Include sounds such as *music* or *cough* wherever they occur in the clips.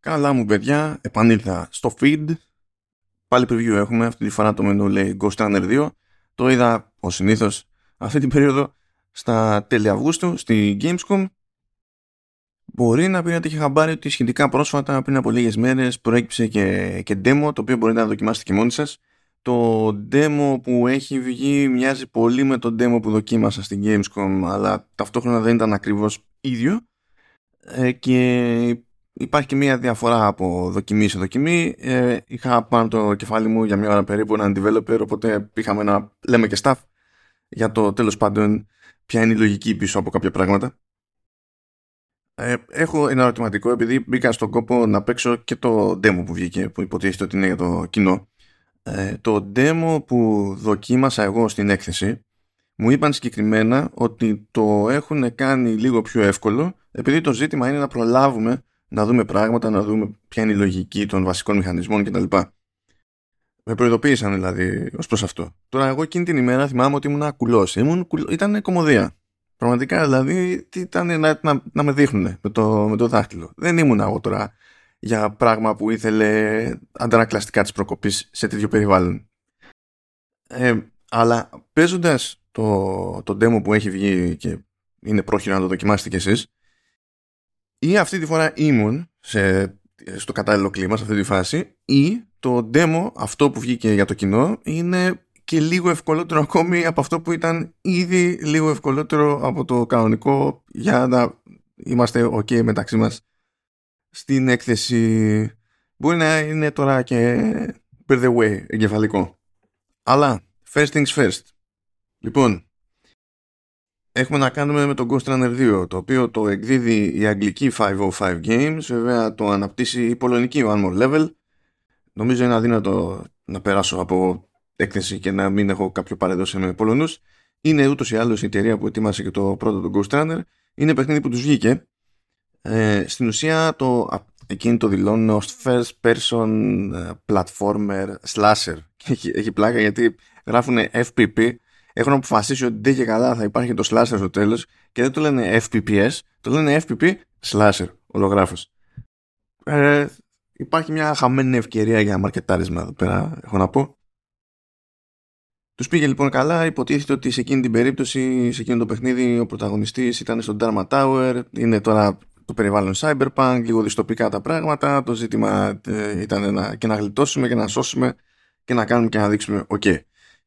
Καλά μου παιδιά, επανήλθα στο feed. Πάλι preview έχουμε, αυτή τη φορά το μενού λέει Ghost Runner 2. Το είδα, ως συνήθως, αυτή την περίοδο στα τέλη Αυγούστου, στη Gamescom. Μπορεί να πήρατε και χαμπάρι ότι σχετικά πρόσφατα, πριν από λίγες μέρες, προέκυψε και, και demo, το οποίο μπορείτε να δοκιμάσετε και μόνοι σας. Το demo που έχει βγει μοιάζει πολύ με το demo που δοκίμασα στην Gamescom, αλλά ταυτόχρονα δεν ήταν ακριβώς ίδιο. Ε, και υπάρχει και μια διαφορά από δοκιμή σε δοκιμή. Ε, είχα πάνω το κεφάλι μου για μια ώρα περίπου έναν developer, οπότε είχαμε να λέμε και staff για το τέλος πάντων ποια είναι η λογική πίσω από κάποια πράγματα. Ε, έχω ένα ερωτηματικό επειδή μπήκα στον κόπο να παίξω και το demo που βγήκε που υποτίθεται ότι είναι για το κοινό. Ε, το demo που δοκίμασα εγώ στην έκθεση μου είπαν συγκεκριμένα ότι το έχουν κάνει λίγο πιο εύκολο επειδή το ζήτημα είναι να προλάβουμε να δούμε πράγματα, να δούμε ποια είναι η λογική των βασικών μηχανισμών κτλ. Με προειδοποίησαν δηλαδή ως προς αυτό. Τώρα, εγώ εκείνη την ημέρα θυμάμαι ότι ήμουν κουλό. Ήταν κομμωδία. Πραγματικά δηλαδή ήταν να, να, να με δείχνουν με το, με το δάχτυλο. Δεν ήμουν εγώ τώρα για πράγμα που ήθελε αντανακλαστικά τη προκοπής σε τέτοιο περιβάλλον. Ε, αλλά παίζοντας το, το demo που έχει βγει και είναι πρόχειρο να το δοκιμάσετε κι εσείς ή αυτή τη φορά ήμουν σε, στο κατάλληλο κλίμα σε αυτή τη φάση ή το demo αυτό που βγήκε για το κοινό είναι και λίγο ευκολότερο ακόμη από αυτό που ήταν ήδη λίγο ευκολότερο από το κανονικό για να είμαστε ok μεταξύ μας στην έκθεση. Μπορεί να είναι τώρα και by the way εγκεφαλικό. Αλλά first things first. Λοιπόν έχουμε να κάνουμε με το Ghost Runner 2 το οποίο το εκδίδει η αγγλική 505 Games. Βέβαια το αναπτύσσει η πολωνική One More Level. Νομίζω είναι αδύνατο να περάσω από έκθεση και να μην έχω κάποιο παρεδώσει με Πολωνούς. Είναι ούτως ή άλλως η εταιρεία που ετοίμασε και το πρώτο το Ghost Runner. Είναι παιχνίδι που τους βγήκε. Ε, στην ουσία το, εκείνη το δηλώνω ως first person ε, platformer slasher. *laughs* Έχει, έχει πλάκα γιατί γράφουν FPP έχουν αποφασίσει ότι δεν και καλά θα υπάρχει το slasher στο τέλος και δεν το λένε FPPS, το λένε FPP slasher, ολογράφος. Ε, υπάρχει μια χαμένη ευκαιρία για μαρκετάρισμα εδώ πέρα, έχω να πω. Τους πήγε λοιπόν καλά. Υποτίθεται ότι σε εκείνη την περίπτωση, σε εκείνο το παιχνίδι, ο πρωταγωνιστής ήταν στον Dharma Tower. Είναι τώρα το περιβάλλον Cyberpunk, λίγο δυστοπικά τα πράγματα. Το ζήτημα ε, ήταν να, και να γλιτώσουμε και να σώσουμε και να κάνουμε και να δείξουμε OK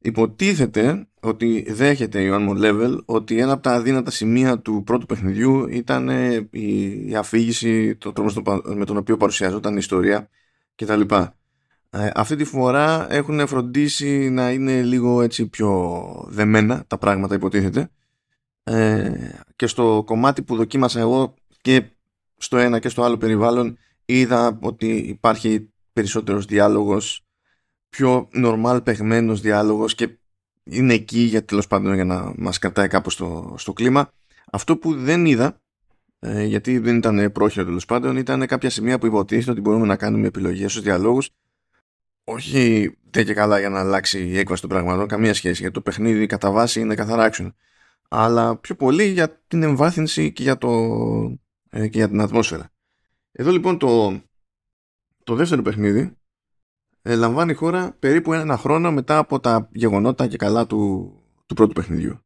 υποτίθεται ότι δέχεται η One More Level ότι ένα από τα αδύνατα σημεία του πρώτου παιχνιδιού ήταν ε, η αφήγηση, το τρόπο με τον οποίο παρουσιαζόταν η ιστορία κτλ. Ε, αυτή τη φορά έχουν φροντίσει να είναι λίγο έτσι πιο δεμένα τα πράγματα υποτίθεται ε, και στο κομμάτι που δοκίμασα εγώ και στο ένα και στο άλλο περιβάλλον είδα ότι υπάρχει περισσότερος διάλογος πιο normal παιγμένος διάλογος και είναι εκεί για τέλος πάντων για να μας κρατάει κάπως στο, στο κλίμα. Αυτό που δεν είδα, ε, γιατί δεν ήταν πρόχειρο τέλος πάντων, ήταν κάποια σημεία που υποτίθεται ότι μπορούμε να κάνουμε επιλογές στους διαλόγους όχι δεν και καλά για να αλλάξει η έκβαση των πραγμάτων, καμία σχέση. Γιατί το παιχνίδι κατά βάση είναι καθαρά action. Αλλά πιο πολύ για την εμβάθυνση και για, το, ε, και για την ατμόσφαιρα. Εδώ λοιπόν το, το δεύτερο παιχνίδι ε, λαμβάνει χώρα περίπου ένα χρόνο μετά από τα γεγονότα και καλά του, του πρώτου παιχνιδιού.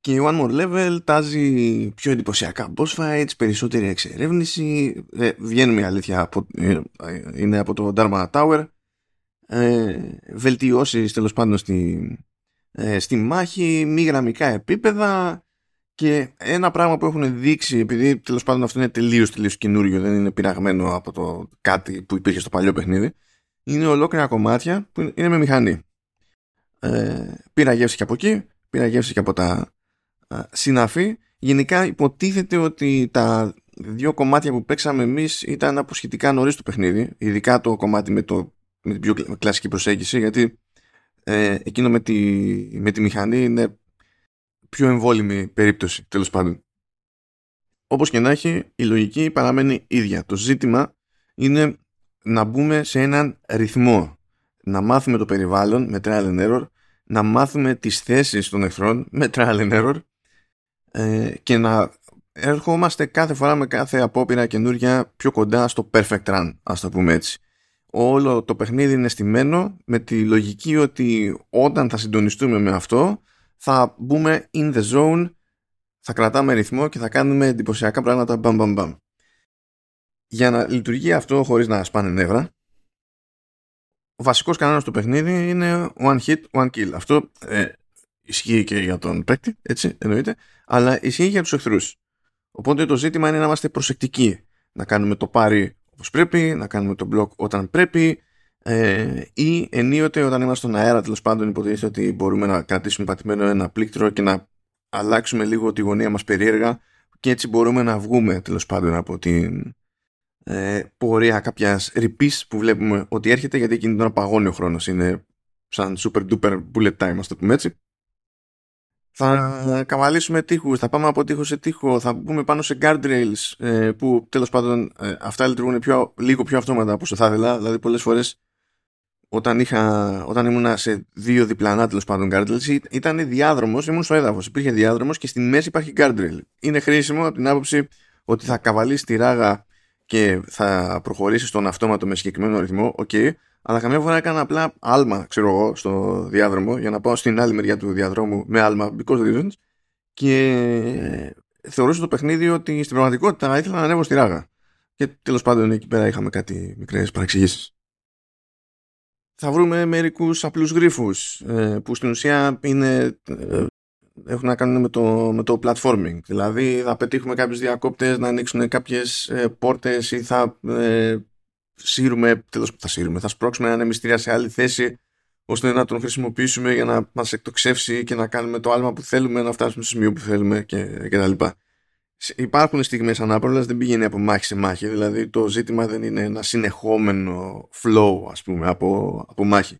Και η One More Level τάζει πιο εντυπωσιακά boss fights, περισσότερη εξερεύνηση. Ε, βγαίνουμε η αλήθεια, από, ε, είναι από το Dharma Tower. Ε, βελτιώσεις τέλος πάντων στη, ε, στη μάχη, μη γραμμικά επίπεδα, και ένα πράγμα που έχουν δείξει, επειδή τέλος πάντων αυτό είναι τελείως τελείως καινούριο, δεν είναι πειραγμένο από το κάτι που υπήρχε στο παλιό παιχνίδι, είναι ολόκληρα κομμάτια που είναι με μηχανή. Ε, πήρα γεύση και από εκεί, πήρα γεύση και από τα α, συναφή. Γενικά υποτίθεται ότι τα δύο κομμάτια που παίξαμε εμείς ήταν από σχετικά νωρίς το παιχνίδι, ειδικά το κομμάτι με, το, με την πιο κλασική προσέγγιση, γιατί ε, εκείνο με τη, με τη μηχανή είναι πιο εμβόλυμη περίπτωση, τέλος πάντων. Όπως και να έχει, η λογική παραμένει ίδια. Το ζήτημα είναι να μπούμε σε έναν ρυθμό. Να μάθουμε το περιβάλλον με trial and error, να μάθουμε τις θέσεις των εχθρών με trial and error ε, και να ερχόμαστε κάθε φορά με κάθε απόπειρα καινούρια πιο κοντά στο perfect run, ας το πούμε έτσι. Όλο το παιχνίδι είναι στημένο με τη λογική ότι όταν θα συντονιστούμε με αυτό θα μπούμε in the zone, θα κρατάμε ρυθμό και θα κάνουμε εντυπωσιακά πράγματα μπαμ μπαμ μπαμ. Για να λειτουργεί αυτό χωρίς να σπάνε νεύρα, ο βασικός κανόνας του παιχνίδι είναι one hit, one kill. Αυτό ε, ισχύει και για τον παίκτη, έτσι εννοείται, αλλά ισχύει για τους εχθρούς. Οπότε το ζήτημα είναι να είμαστε προσεκτικοί, να κάνουμε το πάρει όπως πρέπει, να κάνουμε το block όταν πρέπει ε, ή ενίοτε όταν είμαστε στον αέρα τέλος πάντων υποτίθεται ότι μπορούμε να κρατήσουμε πατημένο ένα πλήκτρο και να αλλάξουμε λίγο τη γωνία μας περίεργα και έτσι μπορούμε να βγούμε τέλος πάντων από την ε, πορεία κάποιας ρηπής που βλέπουμε ότι έρχεται γιατί εκείνη την ώρα παγώνει ο χρόνος είναι σαν super duper bullet time ας το πούμε έτσι θα καβαλήσουμε τείχους, θα πάμε από τείχο σε τείχο, θα πούμε πάνω σε guardrails ε, που τέλος πάντων ε, αυτά λειτουργούν πιο, λίγο πιο αυτόματα από όσο θα ήθελα. Δηλαδή πολλές φορές όταν, είχα, όταν ήμουν σε δύο διπλανά τέλος πάντων guardrails ήταν διάδρομος, ήμουν στο έδαφος, υπήρχε διάδρομος και στη μέση υπάρχει guardrail. Είναι χρήσιμο από την άποψη ότι θα καβαλήσει τη ράγα και θα προχωρήσεις στον αυτόματο με συγκεκριμένο ρυθμό, ok, αλλά καμιά φορά έκανα απλά άλμα, ξέρω εγώ, στο διάδρομο για να πάω στην άλλη μεριά του διαδρόμου με άλμα, because reasons. Και θεωρούσα το παιχνίδι ότι στην πραγματικότητα ήθελα να ανέβω στη ράγα. Και τέλος πάντων εκεί πέρα είχαμε κάτι μικρές παρεξηγήσεις. Θα βρούμε μερικούς απλούς γρήφου ε, που στην ουσία είναι, ε, έχουν να κάνουν με το, με το platforming. Δηλαδή θα πετύχουμε κάποιους διακόπτες να ανοίξουν κάποιες πόρτες ή θα σύρουμε, τέλος, θα σύρουμε, θα σπρώξουμε έναν μυστήρια σε άλλη θέση ώστε να τον χρησιμοποιήσουμε για να μας εκτοξεύσει και να κάνουμε το άλμα που θέλουμε, να φτάσουμε στο σημείο που θέλουμε και, και τα λοιπά. Υπάρχουν στιγμές ανάπρολας, δεν πηγαίνει από μάχη σε μάχη, δηλαδή το ζήτημα δεν είναι ένα συνεχόμενο flow, ας πούμε, από, από μάχη.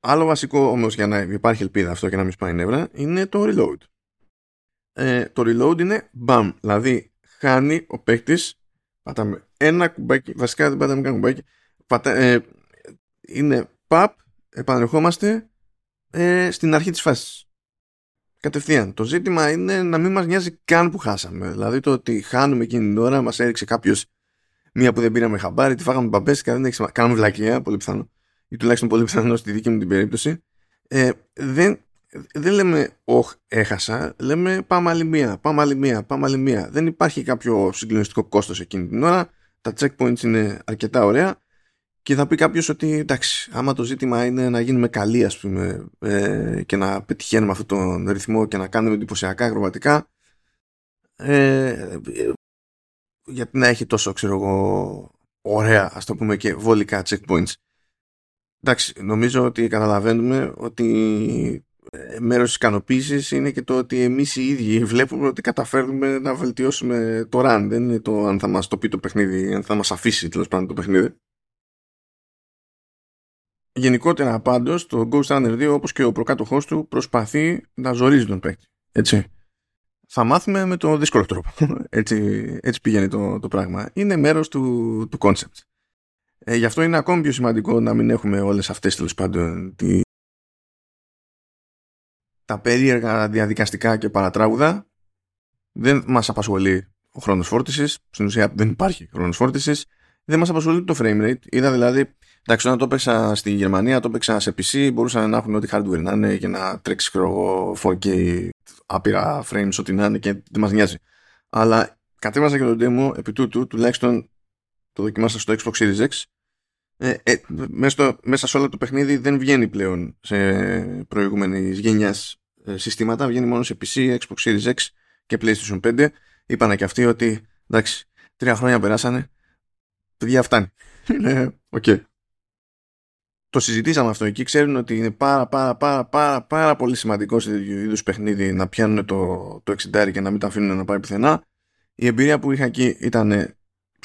Άλλο βασικό όμως για να υπάρχει ελπίδα αυτό και να μην σπάει νεύρα είναι το reload. Ε, το reload είναι bam, δηλαδή χάνει ο παίκτης πατάμε ένα κουμπάκι, βασικά δεν πατάμε καν κουμπάκι, πατά, ε, είναι παπ, επανερχόμαστε ε, στην αρχή της φάσης. Κατευθείαν. Το ζήτημα είναι να μην μας νοιάζει καν που χάσαμε. Δηλαδή το ότι χάνουμε εκείνη την ώρα, μας έριξε κάποιος μία που δεν πήραμε χαμπάρι, τη φάγαμε μπαμπέσικα, δεν έχει Κάνουμε βλακία, πολύ πιθανό. Ή τουλάχιστον πολύ πιθανό στη δική μου την περίπτωση. Ε, δεν, δεν λέμε όχ έχασα, λέμε πάμε άλλη μία, πάμε άλλη μία, πάμε άλλη μία. Δεν υπάρχει κάποιο συγκλονιστικό κόστος εκείνη την ώρα τα checkpoints είναι αρκετά ωραία και θα πει κάποιος ότι εντάξει, άμα το ζήτημα είναι να γίνουμε καλοί ας πούμε ε, και να πετυχαίνουμε αυτόν τον ρυθμό και να κάνουμε εντυπωσιακά ακροβατικά ε, γιατί να έχει τόσο ξέρω εγώ ωραία ας το πούμε και βολικά checkpoints εντάξει νομίζω ότι καταλαβαίνουμε ότι ε, μέρος της ικανοποίησης είναι και το ότι εμείς οι ίδιοι βλέπουμε ότι καταφέρνουμε να βελτιώσουμε το run. Δεν είναι το αν θα μας το πει το παιχνίδι, αν θα μας αφήσει τέλος πάντων το παιχνίδι. Γενικότερα πάντως το Ghost Runner 2 όπως και ο προκάτοχός του προσπαθεί να ζορίζει τον παίκτη. Έτσι. Θα μάθουμε με το δύσκολο τρόπο. *laughs* Έτσι, έτσι πηγαίνει το, το πράγμα. Είναι μέρος του, του concept. Ε, γι' αυτό είναι ακόμη πιο σημαντικό να μην έχουμε όλες αυτές τέλος πάντων τι, τα περίεργα διαδικαστικά και παρατράγουδα δεν μας απασχολεί ο χρόνος φόρτισης στην ουσία δεν υπάρχει χρόνος φόρτισης δεν μας απασχολεί το frame rate είδα δηλαδή εντάξει όταν το έπαιξα στη Γερμανία το έπαιξα σε PC μπορούσαν να έχουν ό,τι hardware να είναι και να τρέξει ξέρω 4K άπειρα frames ό,τι να είναι και δεν μας νοιάζει αλλά κατέβασα και το demo επί τούτου τουλάχιστον το δοκιμάσα στο Xbox Series X ε, ε, μέσα, μέσα σε όλο το παιχνίδι δεν βγαίνει πλέον σε προηγούμενης γενιάς ε, συστήματα, βγαίνει μόνο σε PC, Xbox Series X και PlayStation 5. Είπανε και αυτοί ότι εντάξει, τρία χρόνια περάσανε, παιδιά φτάνει. *laughs* Είναι οκ. Το συζητήσαμε αυτό εκεί, ξέρουν ότι είναι πάρα πάρα πάρα πάρα, πάρα πολύ σημαντικό σε τέτοιου είδους παιχνίδι να πιάνουν το, το 60 και να μην τα αφήνουν να πάει πουθενά. Η εμπειρία που είχα εκεί ήταν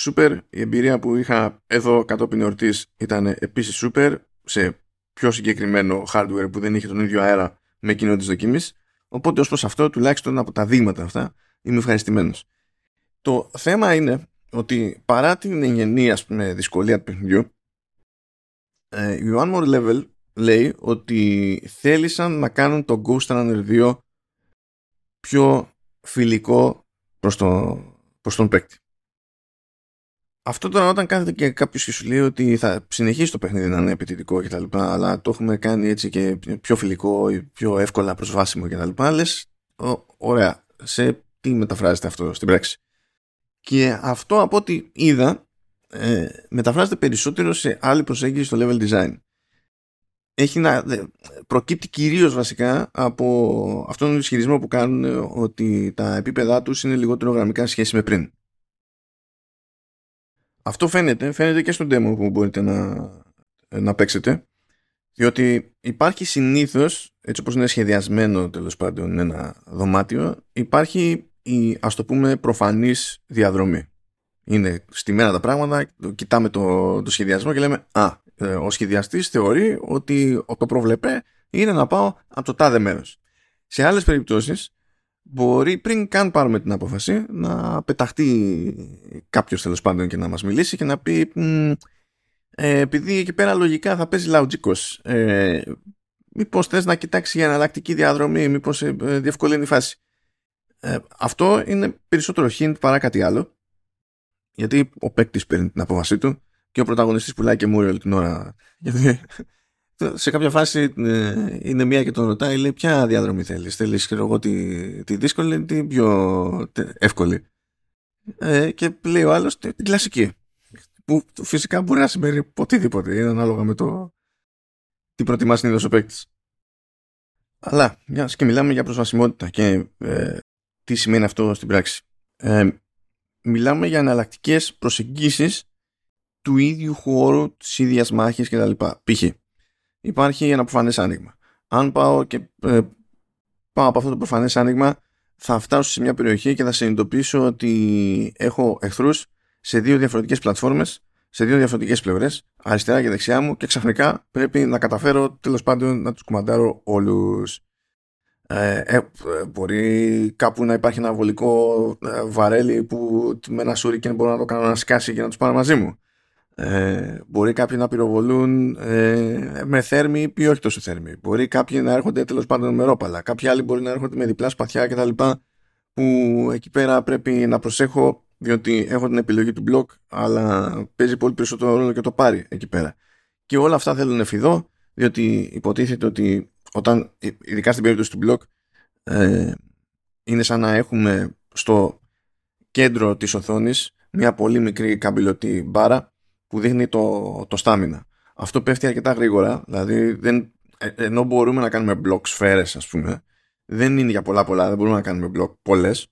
super, η εμπειρία που είχα εδώ κατόπιν εορτής ήταν επίσης super, σε πιο συγκεκριμένο hardware που δεν είχε τον ίδιο αέρα με εκείνο της δοκιμής. Οπότε ως προς αυτό, τουλάχιστον από τα δείγματα αυτά, είμαι ευχαριστημένος. Το θέμα είναι ότι παρά την εγγενή ας πούμε, δυσκολία του παιχνιδιού, ε, η One More Level λέει ότι θέλησαν να κάνουν το Ghost Runner 2 πιο φιλικό προς, το, προς τον παίκτη. Αυτό τώρα όταν κάθεται και κάποιος και σου λέει ότι θα συνεχίσει το παιχνίδι να είναι επιτητικό κτλ. Αλλά το έχουμε κάνει έτσι και πιο φιλικό ή πιο εύκολα προσβάσιμο κτλ. Λες, ωραία, σε τι μεταφράζεται αυτό στην πράξη. Και αυτό από ό,τι είδα ε, μεταφράζεται περισσότερο σε άλλη προσέγγιση στο level design. Έχει να, προκύπτει κυρίως βασικά από αυτόν τον ισχυρισμό που κάνουν ότι τα επίπεδά τους είναι λιγότερο γραμμικά σχέση με πριν. Αυτό φαίνεται, φαίνεται και στο demo που μπορείτε να, να παίξετε διότι υπάρχει συνήθως έτσι όπως είναι σχεδιασμένο τέλος πάντων ένα δωμάτιο υπάρχει η ας το πούμε προφανής διαδρομή είναι στημένα τα πράγματα κοιτάμε το, το σχεδιασμό και λέμε α, ε, ο σχεδιαστής θεωρεί ότι το προβλεπέ είναι να πάω από το τάδε μέρος σε άλλες περιπτώσεις μπορεί πριν καν πάρουμε την απόφαση να πεταχτεί κάποιος τέλος πάντων και να μας μιλήσει και να πει ε, επειδή εκεί πέρα λογικά θα παίζει λαουτζίκος ε, μήπως θες να κοιτάξει για εναλλακτική διαδρομή μήπως ε, ε, διευκολύνει η φάση ε, αυτό είναι περισσότερο hint παρά κάτι άλλο γιατί ο παίκτης παίρνει την απόφασή του και ο πρωταγωνιστής πουλάει και μούρι όλη την ώρα γιατί *laughs* σε κάποια φάση ε, είναι μία και τον ρωτάει, λέει ποια διαδρομή θέλεις, θέλεις εγώ τη, τη δύσκολη ή την πιο εύκολη; Ε, και λέει ο άλλος την κλασική. Που φυσικά μπορεί να σημαίνει οτιδήποτε, είναι ανάλογα με το τι προτιμά συνήθως ο παίκτης. Αλλά, μιας και μιλάμε για προσβασιμότητα και ε, τι σημαίνει αυτό στην πράξη. Ε, μιλάμε για εναλλακτικές προσεγγίσεις του ίδιου χώρου, της ίδιας μάχης κτλ. Π.χ υπάρχει ένα προφανές άνοιγμα. Αν πάω και ε, πάω από αυτό το προφανές άνοιγμα, θα φτάσω σε μια περιοχή και θα συνειδητοποιήσω ότι έχω εχθρούς σε δύο διαφορετικές πλατφόρμες, σε δύο διαφορετικές πλευρές, αριστερά και δεξιά μου, και ξαφνικά πρέπει να καταφέρω τέλος πάντων να τους κουμαντάρω όλους. Ε, ε, μπορεί κάπου να υπάρχει ένα βολικό ε, βαρέλι που με ένα και μπορώ να το κάνω να σκάσει και να τους πάρω μαζί μου. Ε, μπορεί κάποιοι να πυροβολούν ε, με θέρμη ή όχι τόσο θέρμη. Μπορεί κάποιοι να έρχονται τέλος πάντων με ρόπαλα. Κάποιοι άλλοι μπορεί να έρχονται με διπλά σπαθιά κτλ. Που εκεί πέρα πρέπει να προσέχω διότι έχω την επιλογή του μπλοκ, αλλά παίζει πολύ περισσότερο ρόλο και το πάρει εκεί πέρα. Και όλα αυτά θέλουν εφηδό, διότι υποτίθεται ότι όταν, ειδικά στην περίπτωση του μπλοκ, ε, είναι σαν να έχουμε στο κέντρο της οθόνης μια πολύ μικρή καμπυλωτή μπάρα που δείχνει το, το στάμινα. Αυτό πέφτει αρκετά γρήγορα, δηλαδή δεν, ε, ενώ μπορούμε να κάνουμε μπλοκ σφαίρες ας πούμε, δεν είναι για πολλά πολλά, δεν μπορούμε να κάνουμε μπλοκ πολλές.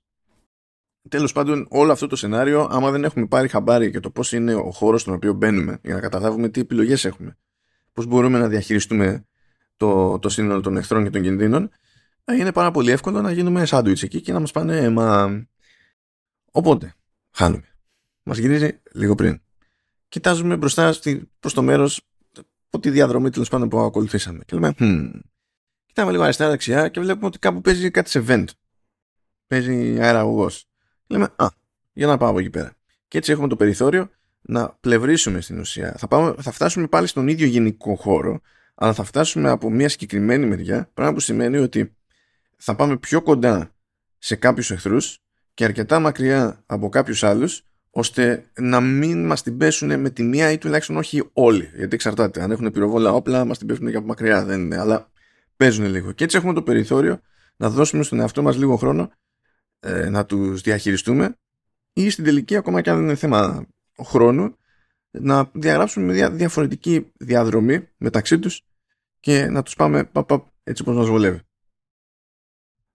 Τέλος πάντων, όλο αυτό το σενάριο, άμα δεν έχουμε πάρει χαμπάρι για το πώς είναι ο χώρος στον οποίο μπαίνουμε, για να καταλάβουμε τι επιλογές έχουμε, πώς μπορούμε να διαχειριστούμε το, το σύνολο των εχθρών και των κινδύνων, ε, είναι πάρα πολύ εύκολο να γίνουμε σάντουιτς εκεί και να μας πάνε, μα... Οπότε, χάνουμε. Μας γυρίζει λίγο πριν κοιτάζουμε μπροστά προς το μέρος από τη διαδρομή τέλος πάντων που ακολουθήσαμε. Και λέμε, hm. Κοιτάμε λίγο αριστερά-δεξιά και βλέπουμε ότι κάπου παίζει κάτι σε vent. Παίζει αεραγωγός. Λέμε, Α, για να πάω από εκεί πέρα. Και έτσι έχουμε το περιθώριο να πλευρίσουμε στην ουσία. Θα, πάμε, θα φτάσουμε πάλι στον ίδιο γενικό χώρο, αλλά θα φτάσουμε από μια συγκεκριμένη μεριά, πράγμα που σημαίνει ότι θα πάμε πιο κοντά σε κάποιους εχθρούς και αρκετά μακριά από κάποιους άλλους ώστε να μην μας την πέσουν με τη μία ή τουλάχιστον όχι όλοι. Γιατί εξαρτάται. Αν έχουν πυροβόλα όπλα, μας την πέφτουν και από μακριά. Δεν είναι, αλλά παίζουν λίγο. Και έτσι έχουμε το περιθώριο να δώσουμε στον εαυτό μας λίγο χρόνο ε, να τους διαχειριστούμε ή στην τελική, ακόμα και αν δεν είναι θέμα χρόνου, να διαγράψουμε μια διαφορετική διαδρομή μεταξύ τους και να τους πάμε παπ, έτσι όπως μας βολεύει.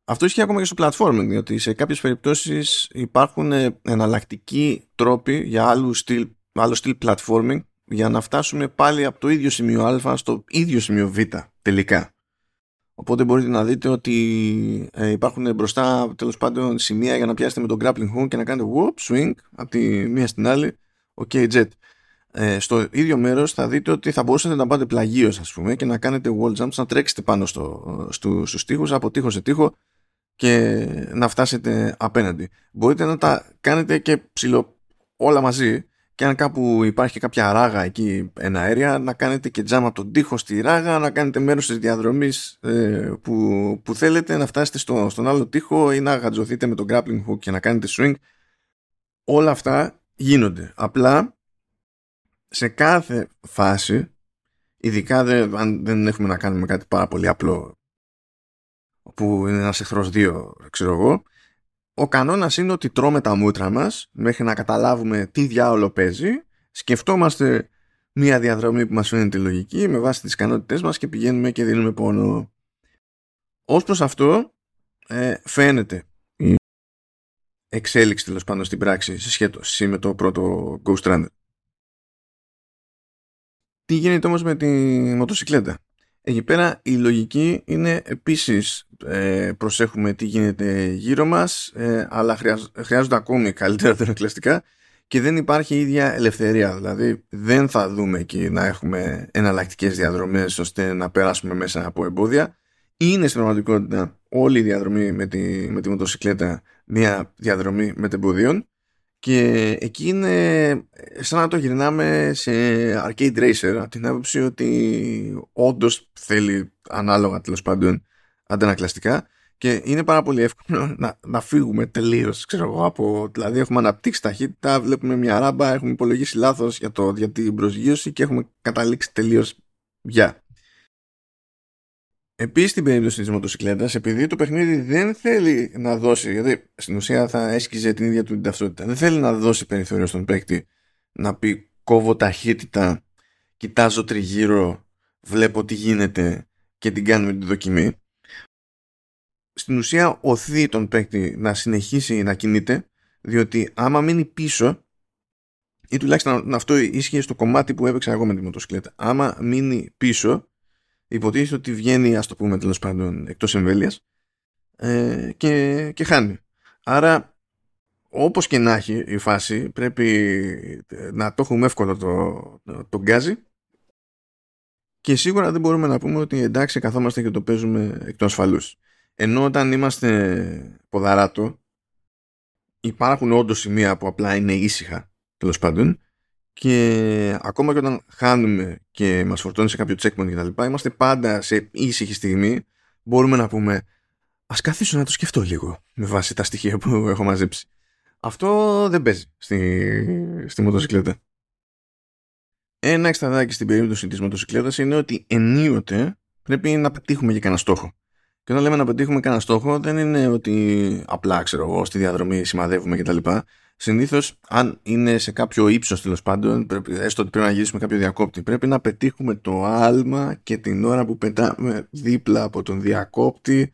Αυτό ισχύει ακόμα και στο platforming, διότι σε κάποιες περιπτώσεις υπάρχουν ε, εναλλακτικοί τρόποι για άλλου στυλ, άλλο στυλ platforming για να φτάσουμε πάλι από το ίδιο σημείο α στο ίδιο σημείο β τελικά. Οπότε μπορείτε να δείτε ότι ε, υπάρχουν μπροστά τέλος πάντων σημεία για να πιάσετε με τον grappling hook και να κάνετε whoop, swing από τη μία στην άλλη, ok jet. Ε, στο ίδιο μέρος θα δείτε ότι θα μπορούσατε να πάτε πλαγίως ας πούμε και να κάνετε wall jumps, να τρέξετε πάνω στο, στο, στους τοίχους από τείχο σε τείχο και να φτάσετε απέναντι. Μπορείτε να τα κάνετε και ψηλό όλα μαζί και αν κάπου υπάρχει κάποια ράγα εκεί ένα αέρια να κάνετε και τζάμα από τον τοίχο στη ράγα να κάνετε μέρος της διαδρομής ε, που, που θέλετε να φτάσετε στο, στον άλλο τοίχο ή να γατζωθείτε με τον grappling hook και να κάνετε swing όλα αυτά γίνονται απλά σε κάθε φάση ειδικά αν δεν έχουμε να κάνουμε κάτι πάρα πολύ απλό που είναι ένας εχθρός δύο ξέρω εγώ ο κανόνας είναι ότι τρώμε τα μούτρα μας μέχρι να καταλάβουμε τι διάολο παίζει, σκεφτόμαστε μια διαδρομή που μας φαίνεται λογική με βάση τις ικανότητές μας και πηγαίνουμε και δίνουμε πόνο. Ως προς αυτό ε, φαίνεται η εξέλιξη τέλος πάντων στην πράξη σε σχέση με το πρώτο Ghost Runner. Τι γίνεται όμως με τη μοτοσυκλέτα; Εκεί πέρα η λογική είναι επίσης ε, προσέχουμε τι γίνεται γύρω μας ε, αλλά χρειάζονται ακόμη καλύτερα τελεκλαστικά και δεν υπάρχει η ίδια ελευθερία. Δηλαδή δεν θα δούμε εκεί να έχουμε εναλλακτικές διαδρομές ώστε να περάσουμε μέσα από εμπόδια. Είναι στην πραγματικότητα όλη η διαδρομή με τη, με τη μοτοσυκλέτα μια διαδρομή μετεμποδίων και εκεί είναι σαν να το γυρνάμε σε arcade racer από την άποψη ότι όντως θέλει ανάλογα τέλος πάντων αντανακλαστικά και είναι πάρα πολύ εύκολο *laughs* να, να φύγουμε τελείως. Ξέρω εγώ, από, δηλαδή έχουμε αναπτύξει ταχύτητα, βλέπουμε μια ράμπα, έχουμε υπολογίσει λάθος για, για την προσγείωση και έχουμε καταλήξει τελείως για. Επίσης στην περίπτωση της μοτοσυκλέτας, επειδή το παιχνίδι δεν θέλει να δώσει, γιατί στην ουσία θα έσκυζε την ίδια του την ταυτότητα, δεν θέλει να δώσει περιθώριο στον παίκτη να πει κόβω ταχύτητα, κοιτάζω τριγύρω, βλέπω τι γίνεται και την κάνουμε την δοκιμή. Στην ουσία οθεί τον παίκτη να συνεχίσει να κινείται, διότι άμα μείνει πίσω, ή τουλάχιστον αυτό ίσχυε στο κομμάτι που έπαιξα εγώ με τη μοτοσυκλέτα, άμα μείνει πίσω, υποτίθεται ότι βγαίνει, ας το πούμε τέλος πάντων, εκτός εμβέλειας ε, και, και χάνει. Άρα, όπως και να έχει η φάση, πρέπει να το έχουμε εύκολο το, το, το γκάζι και σίγουρα δεν μπορούμε να πούμε ότι εντάξει καθόμαστε και το παίζουμε εκ των ασφαλούς. Ενώ όταν είμαστε ποδαράτο υπάρχουν όντως σημεία που απλά είναι ήσυχα τέλος πάντων και ακόμα και όταν χάνουμε και μας φορτώνει σε κάποιο checkpoint κτλ. Είμαστε πάντα σε ήσυχη στιγμή. Μπορούμε να πούμε ας καθίσω να το σκεφτώ λίγο με βάση τα στοιχεία που *laughs* έχω μαζέψει. Αυτό δεν παίζει στη, στη μοτοσυκλέτα. Ένα εξταδάκι στην περίπτωση της μοτοσυκλέτας είναι ότι ενίοτε πρέπει να πετύχουμε και κανένα στόχο. Και όταν λέμε να πετύχουμε κανένα στόχο δεν είναι ότι απλά ξέρω εγώ στη διαδρομή σημαδεύουμε κτλ συνήθως, αν είναι σε κάποιο ύψος τέλος πάντων, πρέπει, έστω ότι πρέπει να γυρίσουμε κάποιο διακόπτη, πρέπει να πετύχουμε το άλμα και την ώρα που πετάμε δίπλα από τον διακόπτη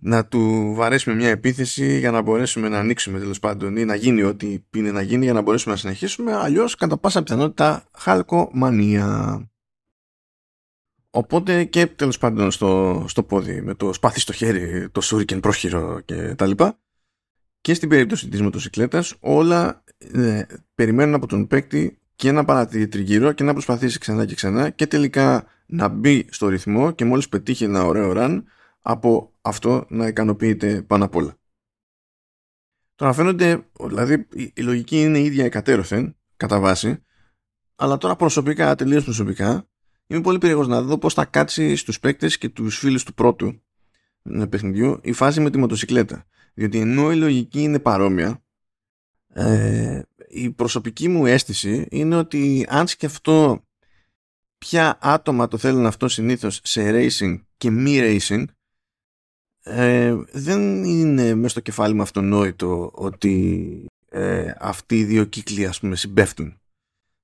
να του βαρέσουμε μια επίθεση για να μπορέσουμε να ανοίξουμε τέλος πάντων ή να γίνει ό,τι είναι να γίνει για να μπορέσουμε να συνεχίσουμε. Αλλιώς, κατά πάσα πιθανότητα, χαλκομανία. Οπότε και τέλος πάντων στο, στο πόδι, με το σπάθι στο χέρι, το σούρικεν πρόχειρο κτλ και στην περίπτωση της μοτοσυκλέτας όλα ε, περιμένουν από τον παίκτη και να παρατηρεί τριγύρω και να προσπαθήσει ξανά και ξανά και τελικά να μπει στο ρυθμό και μόλις πετύχει ένα ωραίο run από αυτό να ικανοποιείται πάνω απ' όλα. Τώρα φαίνονται, δηλαδή η λογική είναι η ίδια εκατέρωθεν κατά βάση αλλά τώρα προσωπικά, τελείως προσωπικά είμαι πολύ περίεργος να δω πώς θα κάτσει στους παίκτες και τους φίλους του πρώτου ε, παιχνιδιού η φάση με τη μοτοσυκλέτα διότι ενώ η λογική είναι παρόμοια, ε, η προσωπική μου αίσθηση είναι ότι αν σκεφτώ ποια άτομα το θέλουν αυτό συνήθως σε racing και μη racing, ε, δεν είναι μέσα στο κεφάλι μου αυτονόητο ότι ε, αυτοί οι δύο κύκλοι ας πούμε συμπέφτουν.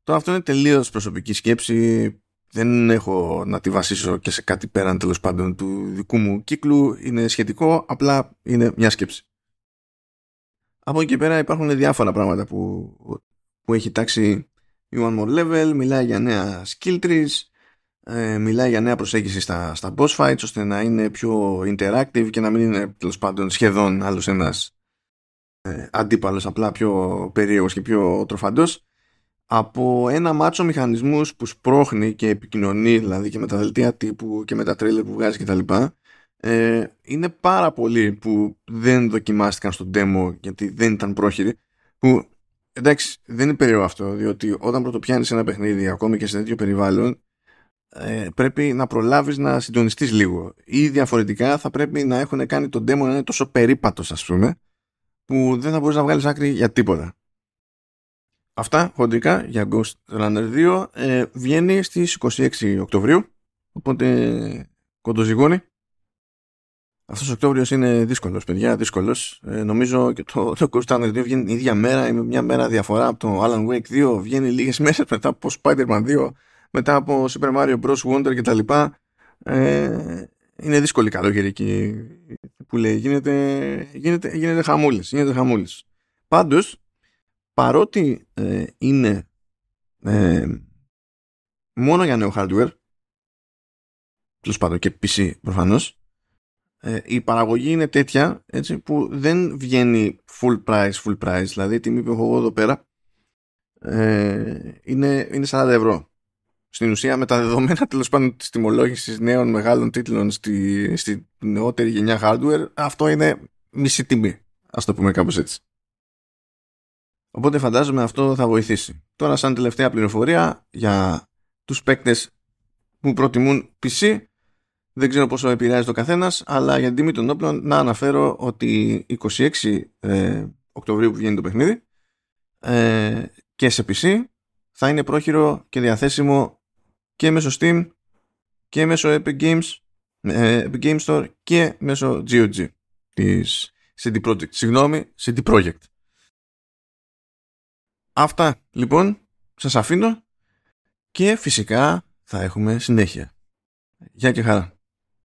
Το αυτό είναι τελείως προσωπική σκέψη δεν έχω να τη βασίσω και σε κάτι πέραν τέλος πάντων του δικού μου κύκλου. Είναι σχετικό, απλά είναι μια σκέψη. Από εκεί και πέρα υπάρχουν διάφορα πράγματα που, που έχει τάξει η One More Level, μιλάει για νέα skill trees, ε, μιλάει για νέα προσέγγιση στα, στα boss fights ώστε να είναι πιο interactive και να μην είναι τέλος πάντων σχεδόν άλλος ένας ε, αντίπαλος απλά πιο περίεργος και πιο τροφαντός από ένα μάτσο μηχανισμούς που σπρώχνει και επικοινωνεί δηλαδή και με τα δελτία τύπου και με τα τρέλερ που βγάζει κτλ. Ε, είναι πάρα πολλοί που δεν δοκιμάστηκαν στο demo γιατί δεν ήταν πρόχειροι που εντάξει, δεν είναι περίεργο αυτό, διότι όταν πρωτοπιάνεις ένα παιχνίδι, ακόμη και σε τέτοιο περιβάλλον, ε, πρέπει να προλάβεις να συντονιστείς λίγο. Ή διαφορετικά θα πρέπει να έχουν κάνει τον demo να είναι τόσο περίπατος, ας πούμε, που δεν θα μπορείς να βγάλεις άκρη για τίποτα. Αυτά χοντρικά για Ghost Runner 2 ε, βγαίνει στις 26 Οκτωβρίου, οπότε κοντοζυγώνει. Αυτός ο Οκτώβριος είναι δύσκολος, παιδιά, δύσκολος. Ε, νομίζω και το, το Ghost Runner 2 βγαίνει η ίδια μέρα, με μια μέρα διαφορά από το Alan Wake 2, βγαίνει λίγες μέρες μετά από Spider-Man 2, μετά από Super Mario Bros. Wonder κτλ. Ε, είναι δύσκολη καλοκαιρική που λέει. Γίνεται, γίνεται, γίνεται χαμούλης. Γίνεται χαμούλης. Πάντως, παρότι ε, είναι ε, μόνο για νέο hardware, τέλος πάντων και PC προφανώς, ε, η παραγωγή είναι τέτοια έτσι, που δεν βγαίνει full price, full price. Δηλαδή, η τιμή που έχω εγώ εδώ πέρα ε, είναι, είναι 40 ευρώ. Στην ουσία, με τα δεδομένα τέλος πάντων της τιμολόγησης νέων μεγάλων τίτλων στη, στη νεότερη γενιά hardware, αυτό είναι μισή τιμή. Α το πούμε κάπως έτσι. Οπότε φαντάζομαι αυτό θα βοηθήσει. Τώρα, σαν τελευταία πληροφορία για τους παίκτες που προτιμούν PC, δεν ξέρω πόσο επηρεάζει το καθένας, αλλά για την τιμή των όπλων να αναφέρω ότι 26 ε, Οκτωβρίου που βγαίνει το παιχνίδι ε, και σε PC θα είναι πρόχειρο και διαθέσιμο και μέσω Steam και μέσω Epic Games, ε, Epic Games Store και μέσω GOG της CD Projekt. Συγγνώμη, CD Projekt. Αυτά λοιπόν σας αφήνω και φυσικά θα έχουμε συνέχεια. Γεια και χαρά.